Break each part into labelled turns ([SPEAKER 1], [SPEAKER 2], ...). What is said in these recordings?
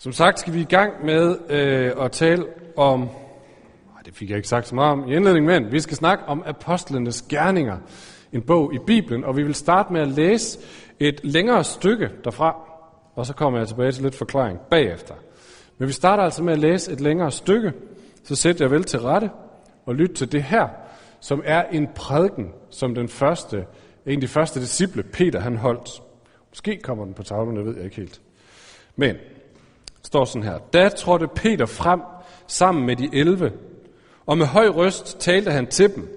[SPEAKER 1] Som sagt skal vi i gang med øh, at tale om, nej, det fik jeg ikke sagt så meget om i indledningen, men vi skal snakke om apostlenes gerninger, en bog i Bibelen, og vi vil starte med at læse et længere stykke derfra, og så kommer jeg tilbage til lidt forklaring bagefter. Men vi starter altså med at læse et længere stykke, så sætter jeg vel til rette og lyt til det her, som er en prædiken, som den første, en af de første disciple, Peter, han holdt. Måske kommer den på tavlen, det ved jeg ikke helt. Men står sådan her. Da trådte Peter frem sammen med de elve, og med høj røst talte han til dem.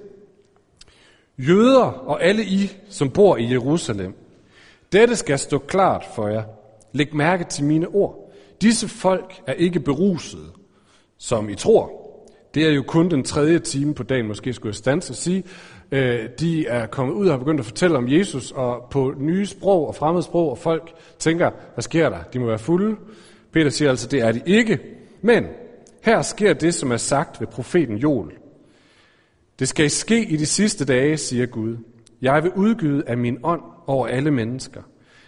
[SPEAKER 1] Jøder og alle I, som bor i Jerusalem, dette skal stå klart for jer. Læg mærke til mine ord. Disse folk er ikke berusede, som I tror. Det er jo kun den tredje time på dagen, måske skulle jeg stanse og sige. Øh, de er kommet ud og har begyndt at fortælle om Jesus og på nye sprog og fremmede sprog, og folk tænker, hvad sker der? De må være fulde. Peter siger altså, det er de ikke. Men her sker det, som er sagt ved profeten Joel. Det skal ske i de sidste dage, siger Gud. Jeg vil udgyde af min ånd over alle mennesker.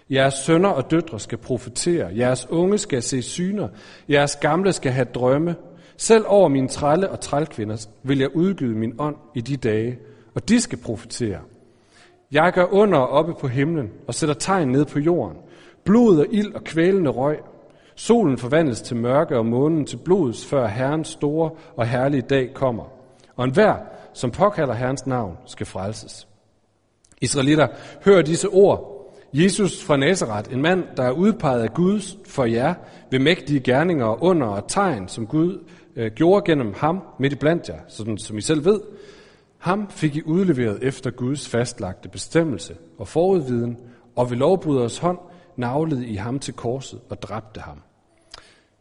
[SPEAKER 1] Jeres sønner og døtre skal profetere. Jeres unge skal se syner. Jeres gamle skal have drømme. Selv over mine trælle og trælkvinder vil jeg udgyde min ånd i de dage, og de skal profetere. Jeg gør under oppe på himlen og sætter tegn ned på jorden. Blod og ild og kvælende røg. Solen forvandles til mørke og månen til blods, før Herrens store og herlige dag kommer. Og enhver, som påkalder Herrens navn, skal frelses. Israelitter, hør disse ord. Jesus fra Nazareth, en mand, der er udpeget af Gud for jer ved mægtige gerninger og under og tegn, som Gud øh, gjorde gennem ham midt i blandt jer, sådan som I selv ved. Ham fik I udleveret efter Guds fastlagte bestemmelse og forudviden, og ved lovbryderes hånd navlede I ham til korset og dræbte ham.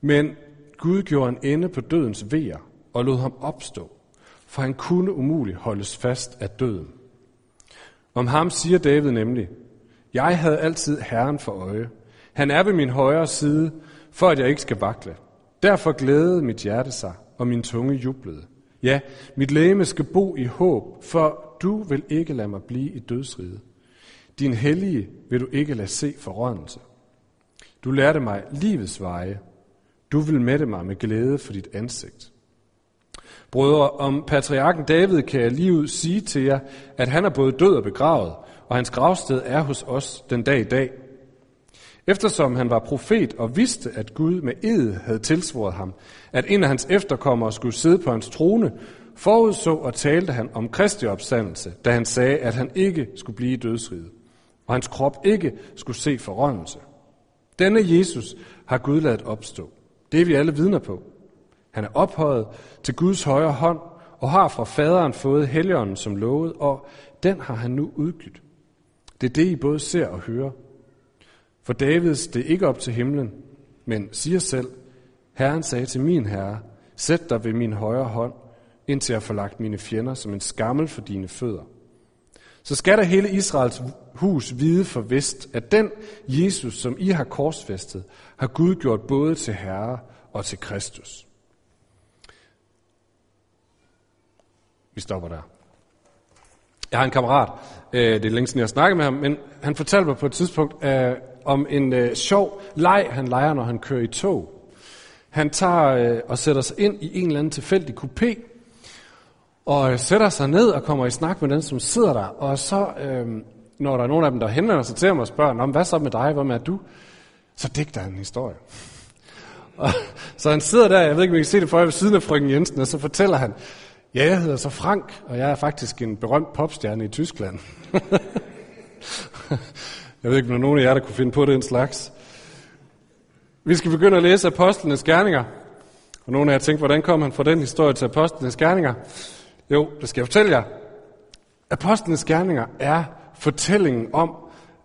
[SPEAKER 1] Men Gud gjorde en ende på dødens vejer og lod ham opstå, for han kunne umuligt holdes fast af døden. Om ham siger David nemlig, jeg havde altid Herren for øje. Han er ved min højre side, for at jeg ikke skal vakle. Derfor glædede mit hjerte sig, og min tunge jublede. Ja, mit læme skal bo i håb, for du vil ikke lade mig blive i dødsriget. Din hellige vil du ikke lade se forrådnelse. Du lærte mig livets veje. Du vil mætte mig med glæde for dit ansigt. Brødre, om patriarken David kan jeg lige ud sige til jer, at han er både død og begravet, og hans gravsted er hos os den dag i dag. Eftersom han var profet og vidste, at Gud med ed havde tilsvoret ham, at en af hans efterkommere skulle sidde på hans trone, forudså og talte han om Kristi opstandelse, da han sagde, at han ikke skulle blive dødsriget, og hans krop ikke skulle se forrådnelse. Denne Jesus har Gud ladet opstå. Det er vi alle vidner på. Han er ophøjet til Guds højre hånd og har fra faderen fået helligånden som lovet, og den har han nu udgydt. Det er det, I både ser og hører. For Davids det er ikke op til himlen, men siger selv, Herren sagde til min herre, sæt dig ved min højre hånd, indtil jeg får lagt mine fjender som en skammel for dine fødder. Så skal der hele Israels hus vide for vist, at den Jesus, som I har korsfæstet, har Gud gjort både til Herre og til Kristus. Vi stopper der. Jeg har en kammerat, øh, det er længe siden jeg har snakket med ham, men han fortalte mig på et tidspunkt øh, om en øh, sjov leg, han leger, når han kører i tog. Han tager øh, og sætter sig ind i en eller anden tilfældig kupé, og sætter sig ned og kommer i snak med den, som sidder der. Og så, øh, når der er nogen af dem, der henvender sig til mig og spørger, hvad så med dig, hvad med du? Så digter han en historie. Og, så han sidder der, jeg ved ikke, om I kan se det for jer, ved siden af frøken Jensen, og så fortæller han, Ja, jeg hedder så Frank, og jeg er faktisk en berømt popstjerne i Tyskland. jeg ved ikke, om der er nogen af jer, der kunne finde på den slags. Vi skal begynde at læse Apostlenes Gerninger. Og nogle af jer tænker, hvordan kom han fra den historie til Apostlenes Gerninger? Jo, det skal jeg fortælle jer. Apostlenes Gerninger er fortællingen om,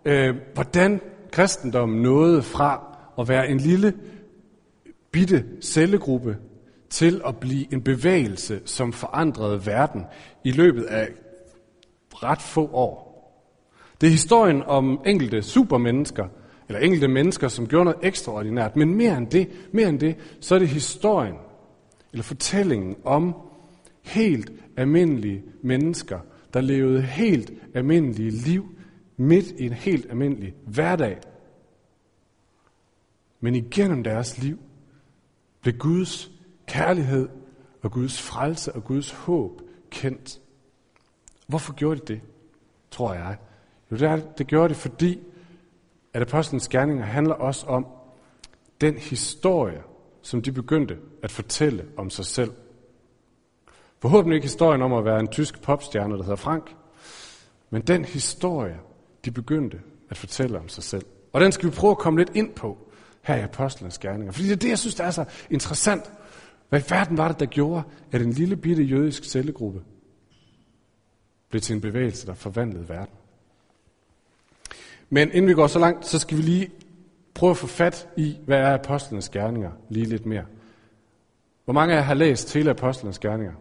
[SPEAKER 1] øh, hvordan kristendommen nåede fra at være en lille, bitte cellegruppe til at blive en bevægelse, som forandrede verden i løbet af ret få år. Det er historien om enkelte supermennesker, eller enkelte mennesker, som gjorde noget ekstraordinært. Men mere end det, mere end det, så er det historien, eller fortællingen om helt almindelige mennesker, der levede helt almindelige liv midt i en helt almindelig hverdag. Men igennem deres liv blev Guds kærlighed og Guds frelse og Guds håb kendt. Hvorfor gjorde de det, tror jeg? Jo, det, det gjorde det, fordi at apostlenes gerninger handler også om den historie, som de begyndte at fortælle om sig selv. Forhåbentlig ikke historien om at være en tysk popstjerne, der hedder Frank, men den historie, de begyndte at fortælle om sig selv. Og den skal vi prøve at komme lidt ind på her i Apostlenes Gerninger. Fordi det er det, jeg synes, der er så interessant. Hvad i verden var det, der gjorde, at en lille bitte jødisk cellegruppe blev til en bevægelse, der forvandlede verden? Men inden vi går så langt, så skal vi lige prøve at få fat i, hvad er apostlenes gerninger lige lidt mere. Hvor mange af jer har læst hele apostlenes gerninger?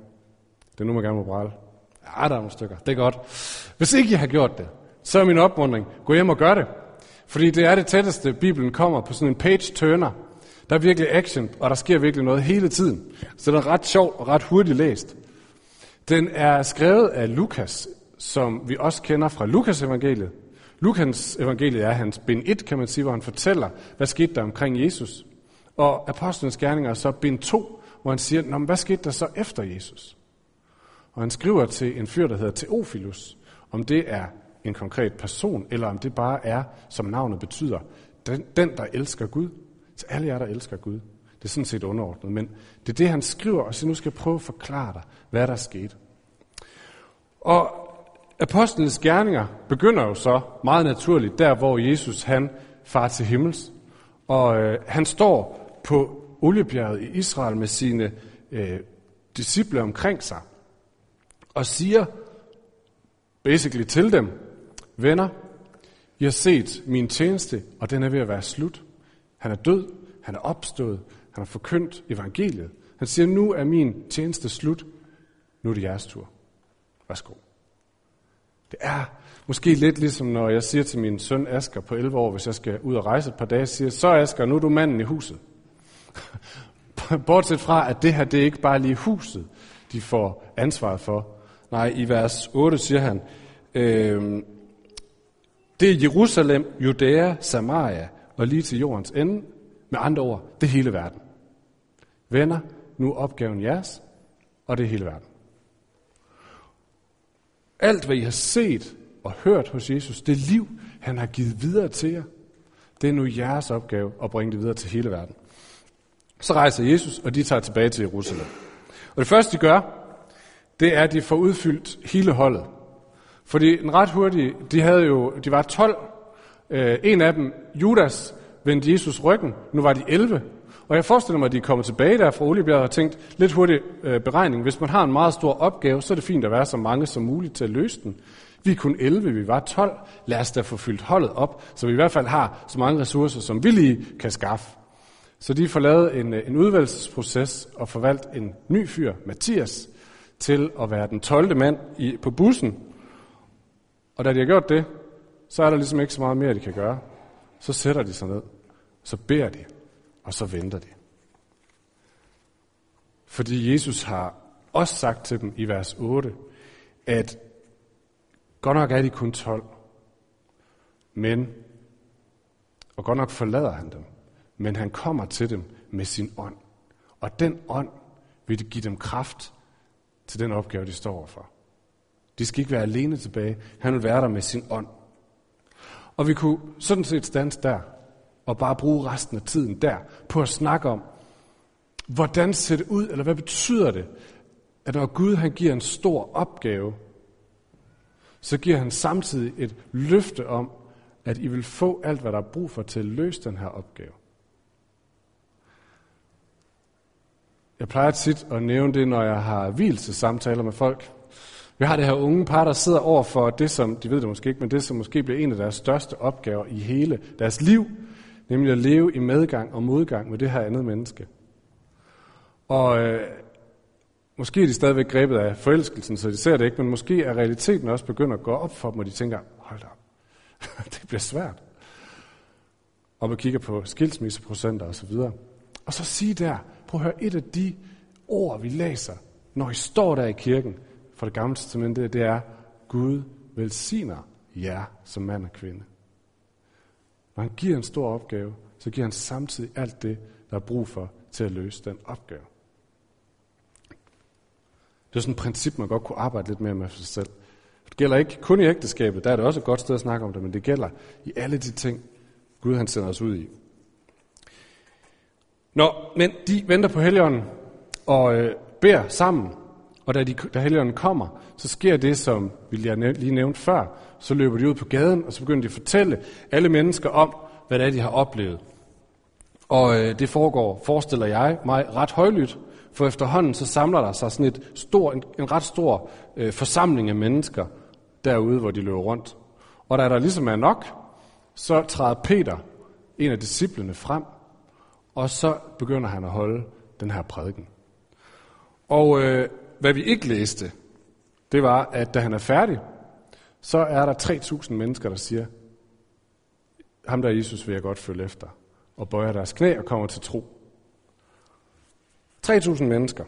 [SPEAKER 1] Det er nu, man gerne må brale. Ja, der er nogle stykker. Det er godt. Hvis ikke I har gjort det, så er min opmuntring, gå hjem og gør det. Fordi det er det tætteste, Bibelen kommer på sådan en page-turner. Der er virkelig action, og der sker virkelig noget hele tiden. Så det er ret sjovt og ret hurtigt læst. Den er skrevet af Lukas, som vi også kender fra Lukas evangeliet. Lukas evangeliet er hans bind 1, kan man sige, hvor han fortæller, hvad skete der omkring Jesus. Og apostlenes gerninger er så bind 2, hvor han siger, Nå, hvad skete der så efter Jesus? Og han skriver til en fyr, der hedder Theophilus, om det er en konkret person, eller om det bare er, som navnet betyder, den, den der elsker Gud. Til alle jer, der elsker Gud. Det er sådan set underordnet, men det er det, han skriver, og så nu skal jeg prøve at forklare dig, hvad der skete. Og apostlenes gerninger begynder jo så meget naturligt, der hvor Jesus han far til himmels. Og øh, han står på oliebjerget i Israel med sine øh, disciple omkring sig, og siger basically til dem, venner, I har set min tjeneste, og den er ved at være slut. Han er død, han er opstået, han har forkyndt evangeliet. Han siger, nu er min tjeneste slut, nu er det jeres tur. Værsgo. Det er måske lidt ligesom, når jeg siger til min søn Asger på 11 år, hvis jeg skal ud og rejse et par dage, siger så Asger, nu er du manden i huset. Bortset fra, at det her, det er ikke bare lige huset, de får ansvaret for. Nej, i vers 8 siger han, øh, det er Jerusalem, Judæa, Samaria og lige til jordens ende. Med andre ord, det er hele verden. Venner, nu er opgaven jeres, og det er hele verden. Alt, hvad I har set og hørt hos Jesus, det liv, han har givet videre til jer, det er nu jeres opgave at bringe det videre til hele verden. Så rejser Jesus, og de tager tilbage til Jerusalem. Og det første, de gør, det er, at de får udfyldt hele holdet. Fordi en ret hurtigt, de, havde jo, de var 12. Øh, en af dem, Judas, vendte Jesus ryggen. Nu var de 11. Og jeg forestiller mig, at de kommer tilbage der fra Oliebjerget og tænkt, lidt hurtig øh, beregning. Hvis man har en meget stor opgave, så er det fint at være så mange som muligt til at løse den. Vi er kun 11, vi var 12. Lad os da få fyldt holdet op, så vi i hvert fald har så mange ressourcer, som vi lige kan skaffe. Så de får lavet en, øh, en udvalgelsesproces og forvalgt en ny fyr, Mathias, til at være den 12. mand i, på bussen. Og da de har gjort det, så er der ligesom ikke så meget mere, de kan gøre. Så sætter de sig ned, så beder de, og så venter de. Fordi Jesus har også sagt til dem i vers 8, at godt nok er de kun 12, men, og godt nok forlader han dem, men han kommer til dem med sin ånd. Og den ånd vil give dem kraft til den opgave, de står overfor. De skal ikke være alene tilbage. Han vil være der med sin ånd. Og vi kunne sådan set stands der og bare bruge resten af tiden der på at snakke om, hvordan ser det ud, eller hvad betyder det, at når Gud han giver en stor opgave, så giver han samtidig et løfte om, at I vil få alt, hvad der er brug for til at løse den her opgave. Jeg plejer tit at nævne det, når jeg har samtaler med folk. Vi har det her unge par, der sidder over for det, som, de ved det måske ikke, men det, som måske bliver en af deres største opgaver i hele deres liv, nemlig at leve i medgang og modgang med det her andet menneske. Og øh, måske er de stadigvæk grebet af forelskelsen, så de ser det ikke, men måske er realiteten også begyndt at gå op for dem, og de tænker, hold da op, det bliver svært. Og man kigger på skilsmisseprocenter osv. Og så sige der, prøv at høre, et af de ord, vi læser, når I står der i kirken for det gamle testamente, det er, Gud velsigner jer som mand og kvinde. Når han giver en stor opgave, så giver han samtidig alt det, der er brug for til at løse den opgave. Det er sådan et princip, man godt kunne arbejde lidt mere med for sig selv. Det gælder ikke kun i ægteskabet, der er det også et godt sted at snakke om det, men det gælder i alle de ting, Gud han sender os ud i. Nå, men de venter på Helligånden og øh, beder sammen, og da, de, da Helligånden kommer, så sker det, som vi lige nævnte før. Så løber de ud på gaden, og så begynder de at fortælle alle mennesker om, hvad det er, de har oplevet. Og øh, det foregår, forestiller jeg mig, ret højlydt, for efterhånden så samler der sig sådan et stor, en, en ret stor øh, forsamling af mennesker derude, hvor de løber rundt. Og da der ligesom er nok, så træder Peter, en af disciplene, frem, og så begynder han at holde den her prædiken. Og øh, hvad vi ikke læste, det var, at da han er færdig, så er der 3.000 mennesker, der siger, ham der Jesus vil jeg godt følge efter, og bøjer deres knæ og kommer til tro. 3.000 mennesker.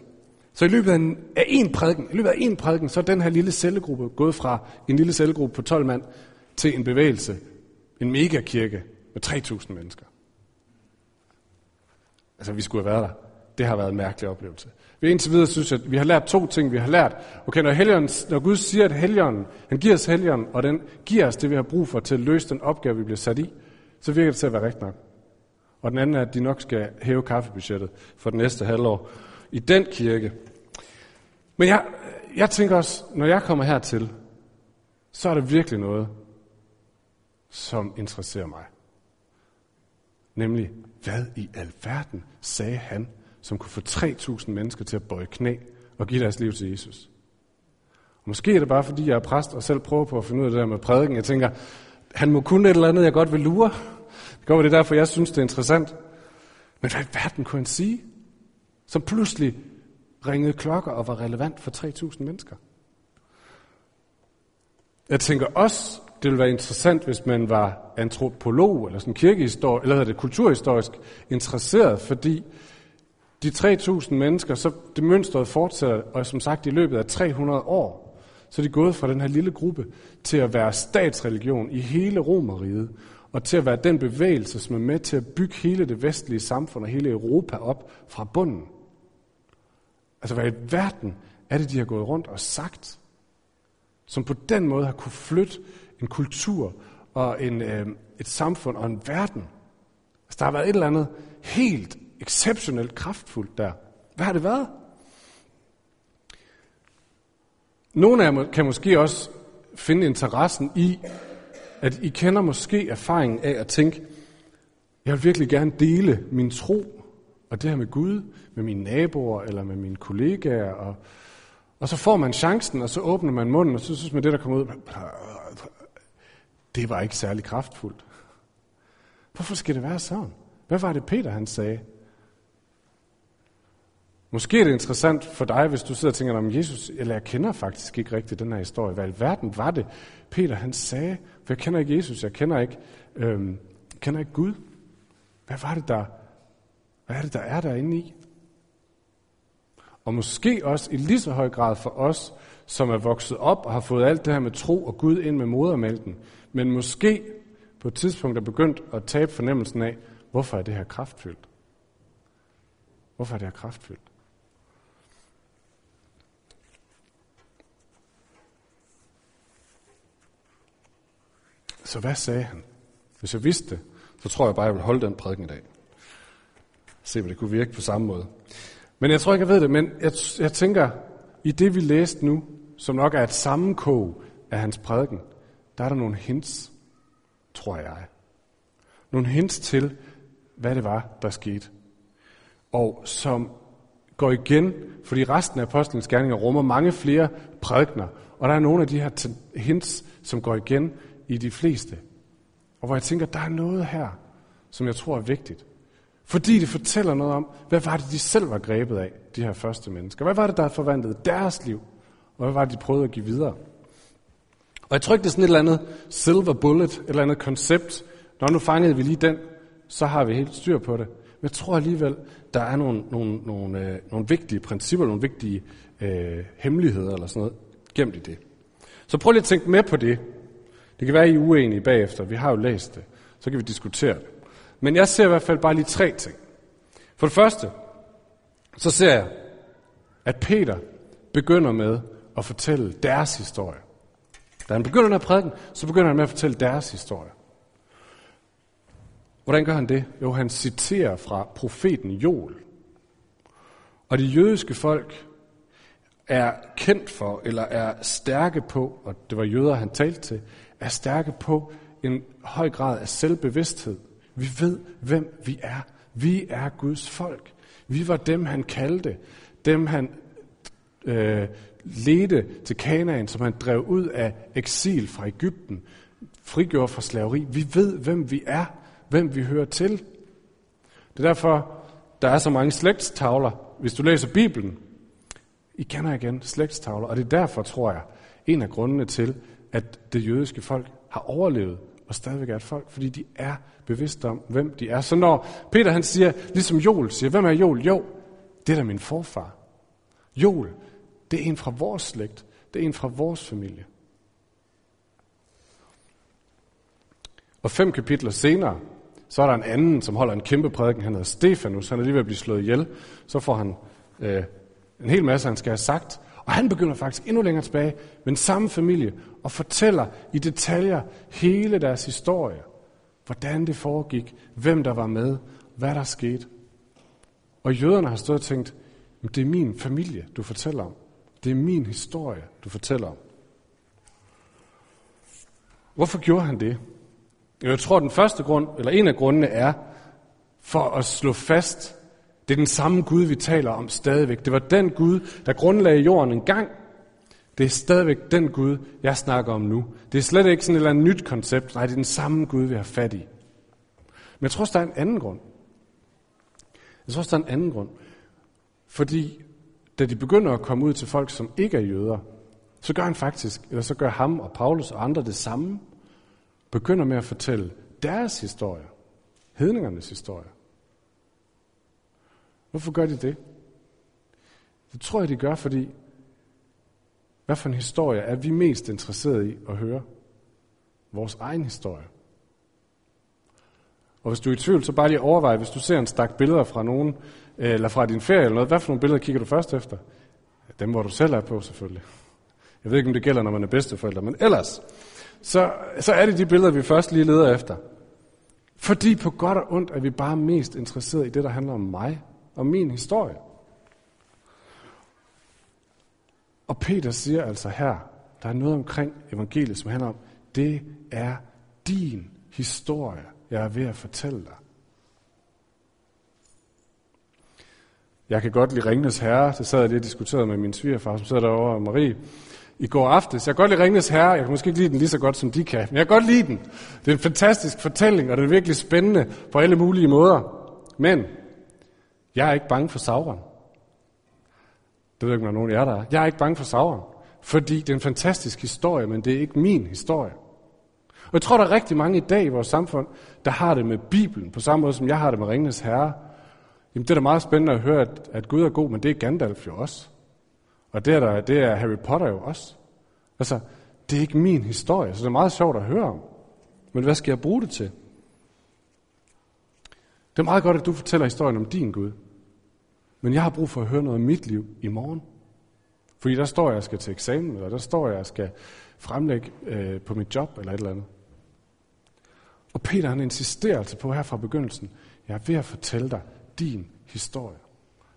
[SPEAKER 1] Så i løbet af en, af en prædiken, i løbet af en prædiken, så er den her lille cellegruppe gået fra en lille cellegruppe på 12 mand til en bevægelse, en megakirke med 3.000 mennesker. Altså, vi skulle have været der. Det har været en mærkelig oplevelse. Vi indtil videre synes, at vi har lært to ting. Vi har lært, okay, når, helgen, når Gud siger, at helgen, han giver os helgen, og den giver os det, vi har brug for til at løse den opgave, vi bliver sat i, så virker det til at være rigtigt nok. Og den anden er, at de nok skal hæve kaffebudgettet for den næste halvår i den kirke. Men jeg, jeg tænker også, når jeg kommer hertil, så er der virkelig noget, som interesserer mig. Nemlig, hvad i alverden sagde han, som kunne få 3.000 mennesker til at bøje knæ og give deres liv til Jesus? Og måske er det bare, fordi jeg er præst og selv prøver på at finde ud af det der med prædiken. Jeg tænker, han må kunne et eller andet, jeg godt vil lure. Det går det er derfor, jeg synes, det er interessant. Men hvad i verden kunne han sige, som pludselig ringede klokker og var relevant for 3.000 mennesker? Jeg tænker også, det ville være interessant, hvis man var antropolog eller sådan kirkehistor eller det kulturhistorisk interesseret, fordi de 3.000 mennesker, så det mønstret fortsætter, og som sagt i løbet af 300 år, så er de gået fra den her lille gruppe til at være statsreligion i hele Romeriet, og til at være den bevægelse, som er med til at bygge hele det vestlige samfund og hele Europa op fra bunden. Altså, hvad i verden er det, de har gået rundt og sagt, som på den måde har kunne flytte en kultur og en, øh, et samfund og en verden. Altså, der har været et eller andet helt exceptionelt kraftfuldt der. Hvad har det været? Nogle af jer kan måske også finde interessen i, at I kender måske erfaringen af at tænke, jeg vil virkelig gerne dele min tro og det her med Gud, med mine naboer eller med mine kollegaer. Og, og så får man chancen, og så åbner man munden, og så synes man, det der kommer ud, det var ikke særlig kraftfuldt. Hvorfor skal det være sådan? Hvad var det, Peter han sagde? Måske er det interessant for dig, hvis du sidder og tænker, om Jesus, eller jeg kender faktisk ikke rigtig den her historie. Hvad i verden var det, Peter han sagde? For jeg kender ikke Jesus, jeg kender ikke, øhm, jeg kender ikke Gud. Hvad var det, der, hvad er det, der er derinde i? Og måske også i lige så høj grad for os, som er vokset op og har fået alt det her med tro og Gud ind med modermælken, men måske på et tidspunkt er begyndt at tabe fornemmelsen af, hvorfor er det her kraftfyldt? Hvorfor er det her kraftfyldt? Så hvad sagde han? Hvis jeg vidste det, så tror jeg bare, jeg vil holde den prædiken i dag. Se, hvad det kunne virke på samme måde. Men jeg tror ikke, jeg ved det, men jeg, jeg tænker, i det vi læste nu, som nok er et sammenkog af hans prædiken, der er der nogle hints, tror jeg. Nogle hints til, hvad det var, der skete. Og som går igen, fordi resten af apostlenes gerninger rummer mange flere prædikner, og der er nogle af de her hints, som går igen i de fleste. Og hvor jeg tænker, der er noget her, som jeg tror er vigtigt. Fordi det fortæller noget om, hvad var det, de selv var grebet af, de her første mennesker. Hvad var det, der forvandlede deres liv? Og hvad var det, de prøvede at give videre? Og jeg tror ikke, det er sådan et eller andet silver bullet, et eller andet koncept. Når nu fangede vi lige den, så har vi helt styr på det. Men jeg tror alligevel, der er nogle, nogle, nogle, øh, nogle vigtige principper, nogle vigtige øh, hemmeligheder eller sådan noget gemt i det. Så prøv lige at tænke med på det. Det kan være, at I er uenige bagefter. Vi har jo læst det. Så kan vi diskutere det. Men jeg ser i hvert fald bare lige tre ting. For det første, så ser jeg, at Peter begynder med at fortælle deres historie. Da han begynder at prædiken, så begynder han med at fortælle deres historie. Hvordan gør han det? Jo, han citerer fra profeten Joel. Og de jødiske folk er kendt for, eller er stærke på, og det var jøder, han talte til, er stærke på en høj grad af selvbevidsthed. Vi ved, hvem vi er. Vi er Guds folk. Vi var dem, han kaldte. Dem, han øh, ledte til Kanaan, som han drev ud af eksil fra Ægypten, frigjorde fra slaveri. Vi ved, hvem vi er, hvem vi hører til. Det er derfor, der er så mange slægtstavler. Hvis du læser Bibelen, I kender igen slægtstavler, og det er derfor, tror jeg, en af grundene til, at det jødiske folk har overlevet og stadigvæk er et folk, fordi de er bevidste om, hvem de er. Så når Peter han siger, ligesom Joel siger, hvem er Joel? Jo, det er da min forfar. Joel, det er en fra vores slægt. Det er en fra vores familie. Og fem kapitler senere, så er der en anden, som holder en kæmpe prædiken. Han hedder Stefanus. Han er lige ved at blive slået ihjel. Så får han øh, en hel masse, han skal have sagt. Og han begynder faktisk endnu længere tilbage med den samme familie og fortæller i detaljer hele deres historie. Hvordan det foregik, hvem der var med, hvad der skete. Og jøderne har stået og tænkt, det er min familie, du fortæller om. Det er min historie, du fortæller om. Hvorfor gjorde han det? Jeg tror, den første grund, eller en af grundene er, for at slå fast, det er den samme Gud, vi taler om stadigvæk. Det var den Gud, der grundlagde jorden en gang. Det er stadigvæk den Gud, jeg snakker om nu. Det er slet ikke sådan et eller andet nyt koncept. Nej, det er den samme Gud, vi har fat i. Men jeg tror også, der er en anden grund. Jeg tror også, der er en anden grund. Fordi da de begynder at komme ud til folk, som ikke er jøder, så gør han faktisk, eller så gør ham og Paulus og andre det samme. Begynder med at fortælle deres historie. Hedningernes historie. Hvorfor gør de det? Det tror jeg, de gør, fordi hvad for en historie er vi mest interesserede i at høre? Vores egen historie. Og hvis du er i tvivl, så bare lige overvej, hvis du ser en stak billeder fra nogen, Øh, eller fra din ferie eller noget, hvad for nogle billeder kigger du først efter? Dem, hvor du selv er på, selvfølgelig. Jeg ved ikke, om det gælder, når man er bedsteforældre, men ellers, så, så er det de billeder, vi først lige leder efter. Fordi på godt og ondt er vi bare mest interesseret i det, der handler om mig og min historie. Og Peter siger altså her, der er noget omkring evangeliet, som handler om, det er din historie, jeg er ved at fortælle dig. Jeg kan godt lide Ringnes Herre. Det sad jeg lige og diskuterede med min svigerfar, som sidder derovre, Marie, i går aftes. Jeg kan godt lide Ringnes Herre. Jeg kan måske ikke lide den lige så godt, som de kan. Men jeg kan godt lide den. Det er en fantastisk fortælling, og den er virkelig spændende på alle mulige måder. Men jeg er ikke bange for Sauron. Det ved jeg ikke, om der er nogen af jer, der er. Jeg er ikke bange for Sauron, fordi det er en fantastisk historie, men det er ikke min historie. Og jeg tror, der er rigtig mange i dag i vores samfund, der har det med Bibelen, på samme måde som jeg har det med Ringenes Herre. Jamen, det er da meget spændende at høre, at, at Gud er god, men det er Gandalf jo også. Og det er, der, det er Harry Potter jo også. Altså, det er ikke min historie, så det er meget sjovt at høre om. Men hvad skal jeg bruge det til? Det er meget godt, at du fortæller historien om din Gud. Men jeg har brug for at høre noget om mit liv i morgen. Fordi der står jeg, jeg skal til eksamen, eller der står jeg, jeg skal fremlægge øh, på mit job, eller et eller andet. Og Peter han insisterer altså på her fra begyndelsen, jeg er ved at fortælle dig din historie.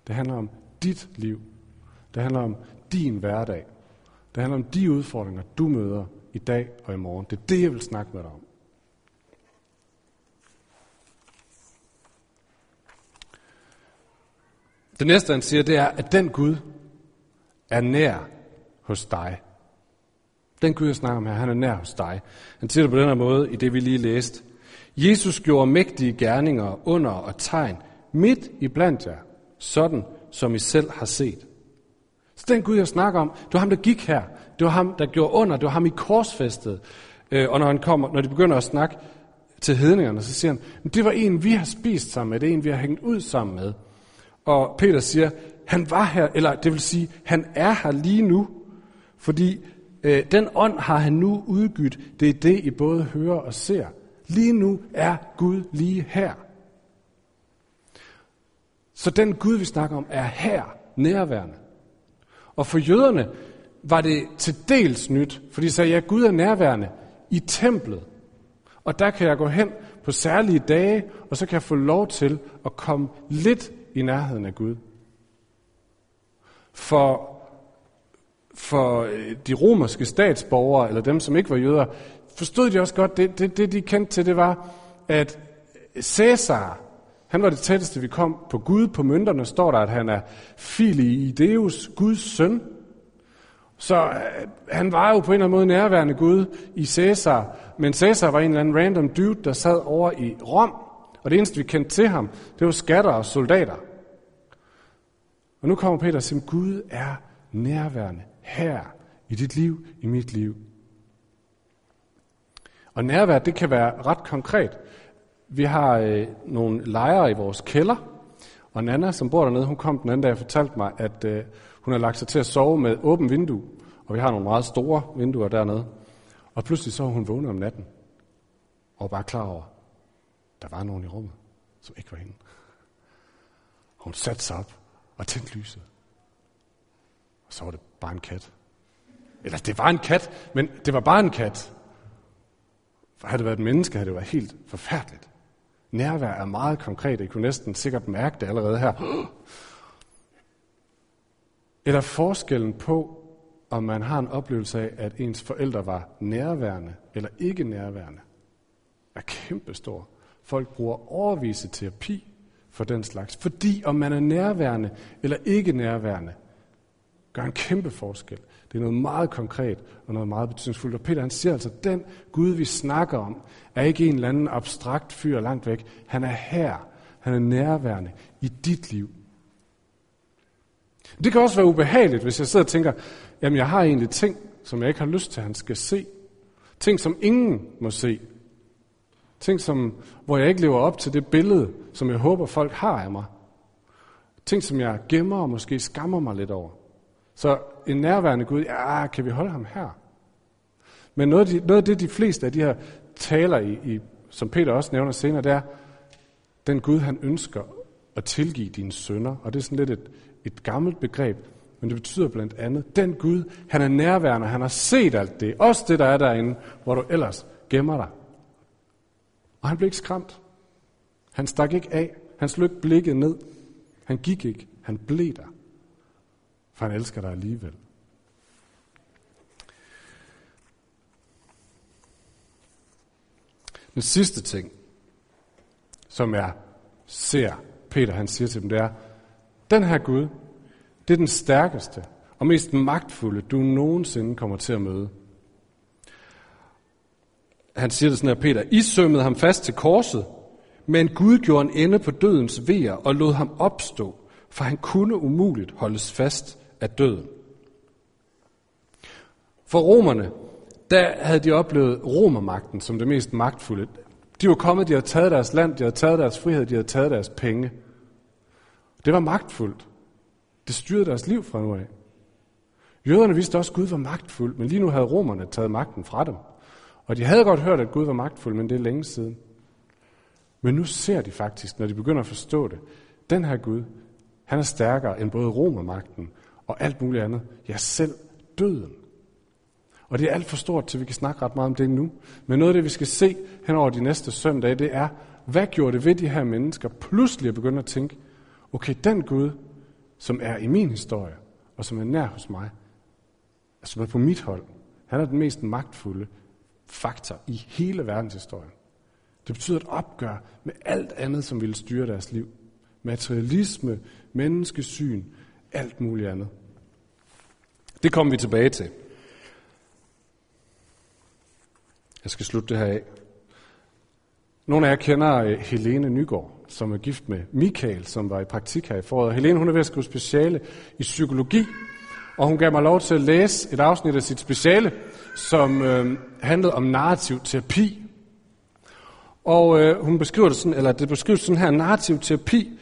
[SPEAKER 1] Det handler om dit liv. Det handler om din hverdag. Det handler om de udfordringer, du møder i dag og i morgen. Det er det, jeg vil snakke med dig om. Det næste, han siger, det er, at den Gud er nær hos dig. Den Gud, jeg snakker om her, han er nær hos dig. Han siger det på den her måde, i det vi lige læste. Jesus gjorde mægtige gerninger, under og tegn, midt i blandt jer, sådan som I selv har set. Så den Gud, jeg snakker om, det var ham, der gik her. Det var ham, der gjorde under. Det var ham i korsfæstet. Øh, og når, han kommer, når de begynder at snakke til hedningerne, så siger han, det var en, vi har spist sammen med. Det er en, vi har hængt ud sammen med. Og Peter siger, han var her, eller det vil sige, han er her lige nu, fordi øh, den ånd har han nu udgydt. Det er det, I både hører og ser. Lige nu er Gud lige her. Så den Gud, vi snakker om, er her, nærværende. Og for jøderne var det til dels nyt, for de sagde, ja, Gud er nærværende i templet. Og der kan jeg gå hen på særlige dage, og så kan jeg få lov til at komme lidt i nærheden af Gud. For, for øh, de romerske statsborgere, eller dem, som ikke var jøder, forstod de også godt, det, det, det de kendte til, det var, at Cæsar, han var det tætteste, vi kom på Gud. På mønterne står der, at han er fili i Deus, Guds søn. Så øh, han var jo på en eller anden måde nærværende Gud i Cæsar, men Cæsar var en eller anden random dude, der sad over i Rom, og det eneste, vi kendte til ham, det var skatter og soldater. Og nu kommer Peter og siger, Gud er nærværende her i dit liv, i mit liv. Og nærvær, det kan være ret konkret. Vi har øh, nogle lejre i vores kælder, og Nana, som bor dernede, hun kom den anden dag og fortalte mig, at øh, hun har lagt sig til at sove med åben vindue, og vi har nogle meget store vinduer dernede. Og pludselig så hun vågnet om natten, og var klar over, der var nogen i rummet, som ikke var hende. Hun satte sig op og tændte lyset. Og så var det bare en kat. Eller det var en kat, men det var bare en kat. For havde det været et menneske, havde det været helt forfærdeligt. Nærvær er meget konkret. I kunne næsten sikkert mærke det allerede her. Eller forskellen på, om man har en oplevelse af, at ens forældre var nærværende eller ikke nærværende, er kæmpestor. Folk bruger overvise terapi for den slags, fordi om man er nærværende eller ikke nærværende, gør en kæmpe forskel. Det er noget meget konkret og noget meget betydningsfuldt. Og Peter han siger altså, den Gud, vi snakker om, er ikke en eller anden abstrakt fyr langt væk. Han er her. Han er nærværende i dit liv. Det kan også være ubehageligt, hvis jeg sidder og tænker, jamen jeg har egentlig ting, som jeg ikke har lyst til, at han skal se. Ting, som ingen må se. Ting, som, hvor jeg ikke lever op til det billede, som jeg håber, folk har af mig. Ting, som jeg gemmer og måske skammer mig lidt over. Så en nærværende Gud, ja, kan vi holde ham her? Men noget af, de, noget af det, de fleste af de her taler i, i, som Peter også nævner senere, det er, den Gud, han ønsker at tilgive dine sønder. Og det er sådan lidt et, et gammelt begreb, men det betyder blandt andet, den Gud, han er nærværende, han har set alt det, også det, der er derinde, hvor du ellers gemmer dig. Og han blev ikke skræmt. Han stak ikke af. Han slog ikke blikket ned. Han gik ikke. Han blev der. For han elsker dig alligevel. Den sidste ting, som jeg ser, Peter han siger til dem, det er, den her Gud, det er den stærkeste og mest magtfulde, du nogensinde kommer til at møde. Han siger det sådan her, Peter, I sømmede ham fast til korset, men Gud gjorde en ende på dødens vejer og lod ham opstå, for han kunne umuligt holdes fast af døden. For romerne, der havde de oplevet romermagten som det mest magtfulde. De var kommet, de havde taget deres land, de havde taget deres frihed, de havde taget deres penge. Det var magtfuldt. Det styrede deres liv fra nu af. Jøderne vidste også, at Gud var magtfuld, men lige nu havde romerne taget magten fra dem. Og de havde godt hørt, at Gud var magtfuld, men det er længe siden. Men nu ser de faktisk, når de begynder at forstå det, den her Gud, han er stærkere end både romermagten og alt muligt andet. Ja, selv døden. Og det er alt for stort, til vi kan snakke ret meget om det nu. Men noget af det, vi skal se hen over de næste søndage, det er, hvad gjorde det ved de her mennesker pludselig at begynde at tænke, okay, den Gud, som er i min historie, og som er nær hos mig, som er på mit hold, han er den mest magtfulde faktor i hele verdenshistorien. Det betyder et opgør med alt andet, som ville styre deres liv. Materialisme, menneskesyn, alt muligt andet. Det kommer vi tilbage til. Jeg skal slutte det her af. Nogle af jer kender øh, Helene Nygaard, som er gift med Michael, som var i praktik her i foråret. Helene hun er ved at skrive speciale i psykologi, og hun gav mig lov til at læse et afsnit af sit speciale, som øh, handlede om narrativ terapi. Og øh, hun beskriver det sådan, eller det beskrives sådan her, narrativ terapi,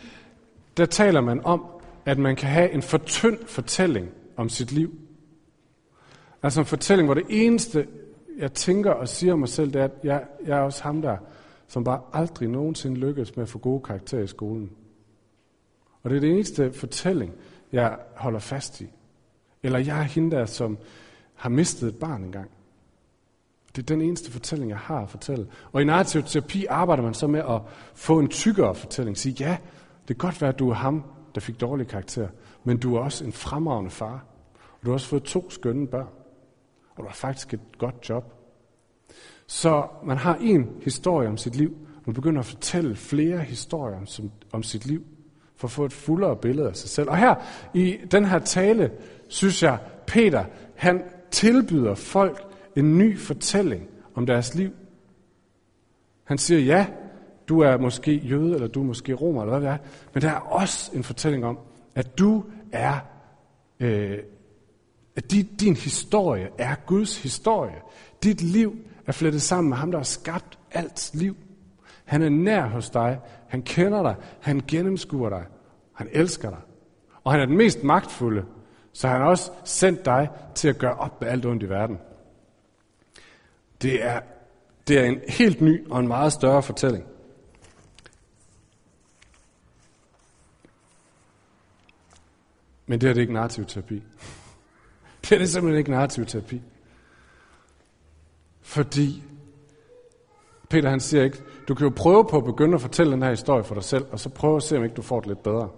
[SPEAKER 1] der taler man om, at man kan have en for tynd fortælling om sit liv. Altså en fortælling, hvor det eneste, jeg tænker og siger mig selv, det er, at jeg, jeg er også ham der, som bare aldrig nogensinde lykkes med at få gode karakterer i skolen. Og det er det eneste fortælling, jeg holder fast i. Eller jeg er hende der, som har mistet et barn engang. Det er den eneste fortælling, jeg har at fortælle. Og i narrativ terapi arbejder man så med at få en tykkere fortælling. Sige, ja, det kan godt være, at du er ham, der fik dårlig karakter, men du er også en fremragende far. Og du har også fået to skønne børn. Og du har faktisk et godt job. Så man har en historie om sit liv, og man begynder at fortælle flere historier om, om sit liv, for at få et fuldere billede af sig selv. Og her i den her tale, synes jeg, Peter, han tilbyder folk en ny fortælling om deres liv. Han siger, ja, du er måske jøde, eller du er måske romer, eller hvad det er, men der er også en fortælling om, at du er, øh, at din, din historie er Guds historie. Dit liv er flettet sammen med ham, der har skabt alt liv. Han er nær hos dig, han kender dig, han gennemskuer dig, han elsker dig. Og han er den mest magtfulde, så han har også sendt dig til at gøre op med alt ondt i verden. Det er, det er en helt ny og en meget større fortælling. Men det er det ikke narrativ terapi. Det er det simpelthen ikke narrativ terapi. Fordi Peter han siger ikke, du kan jo prøve på at begynde at fortælle den her historie for dig selv, og så prøve at se, om ikke du får det lidt bedre.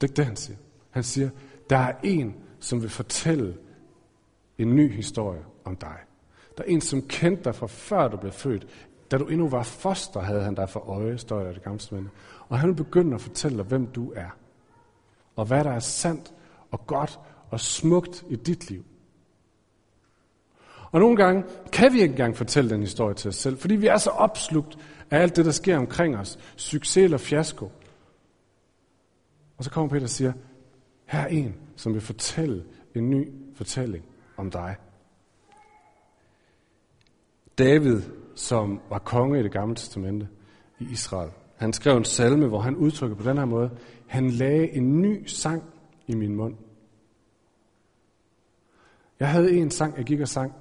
[SPEAKER 1] Det er ikke det, han siger. Han siger, der er en, som vil fortælle en ny historie om dig. Der er en, som kendte dig fra før du blev født. Da du endnu var foster, havde han dig for øje, står der i det gamle Og han vil begynde at fortælle dig, hvem du er. Og hvad der er sandt og godt og smukt i dit liv. Og nogle gange kan vi ikke engang fortælle den historie til os selv, fordi vi er så opslugt af alt det, der sker omkring os. Succes eller fiasko. Og så kommer Peter og siger, her er en, som vil fortælle en ny fortælling om dig. David, som var konge i det gamle testamente i Israel, han skrev en salme, hvor han udtrykker på den her måde, han lagde en ny sang i min mund. Jeg havde en sang, jeg gik og sang,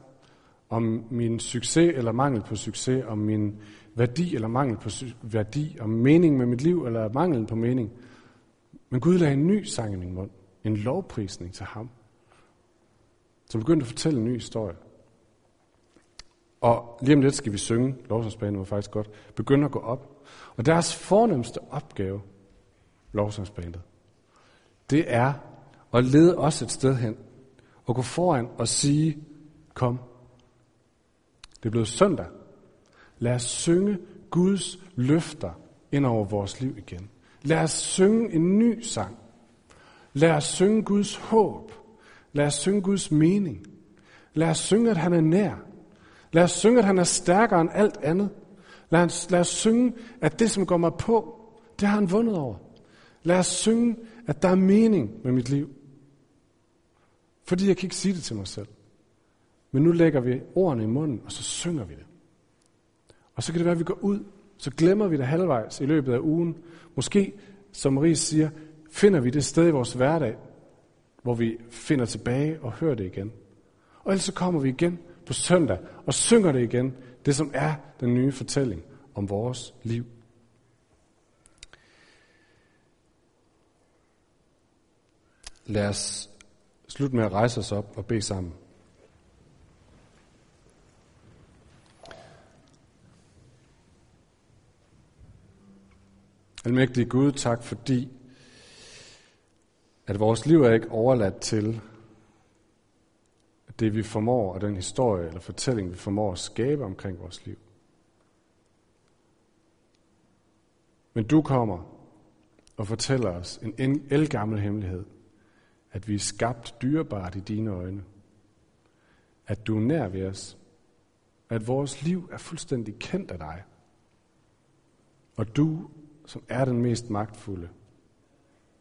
[SPEAKER 1] om min succes eller mangel på succes, om min værdi eller mangel på værdi, om mening med mit liv eller mangel på mening. Men Gud lagde en ny sang i min mund, en lovprisning til ham, som begyndte at fortælle en ny historie. Og lige om lidt skal vi synge, lovsangsbanen var faktisk godt, begynder at gå op. Og deres fornemmeste opgave, lovsangsbandet, det er at lede os et sted hen, og gå foran og sige, kom. Det er blevet søndag. Lad os synge Guds løfter ind over vores liv igen. Lad os synge en ny sang. Lad os synge Guds håb. Lad os synge Guds mening. Lad os synge, at han er nær. Lad os synge, at han er stærkere end alt andet. Lad os, lad os synge, at det, som går mig på, det har han vundet over. Lad os synge, at der er mening med mit liv. Fordi jeg kan ikke sige det til mig selv. Men nu lægger vi ordene i munden, og så synger vi det. Og så kan det være, at vi går ud, så glemmer vi det halvvejs i løbet af ugen. Måske, som Marie siger, finder vi det sted i vores hverdag, hvor vi finder tilbage og hører det igen. Og ellers så kommer vi igen på søndag og synger det igen, det som er den nye fortælling om vores liv. Lad os Slut med at rejse os op og bede sammen. Almægtige Gud, tak fordi, at vores liv er ikke overladt til det, vi formår, og den historie eller fortælling, vi formår at skabe omkring vores liv. Men du kommer og fortæller os en elgammel hemmelighed, at vi er skabt dyrebart i dine øjne, at du er nær ved os, at vores liv er fuldstændig kendt af dig, og du, som er den mest magtfulde,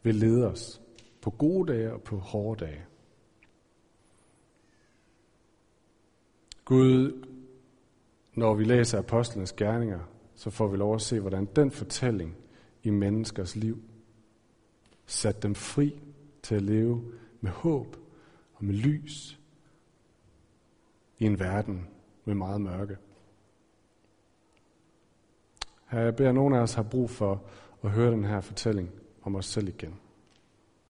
[SPEAKER 1] vil lede os på gode dage og på hårde dage. Gud, når vi læser apostlenes gerninger, så får vi lov at se, hvordan den fortælling i menneskers liv satte dem fri til at leve med håb og med lys i en verden med meget mørke. Her jeg beder, at nogen af os har brug for at høre den her fortælling om os selv igen.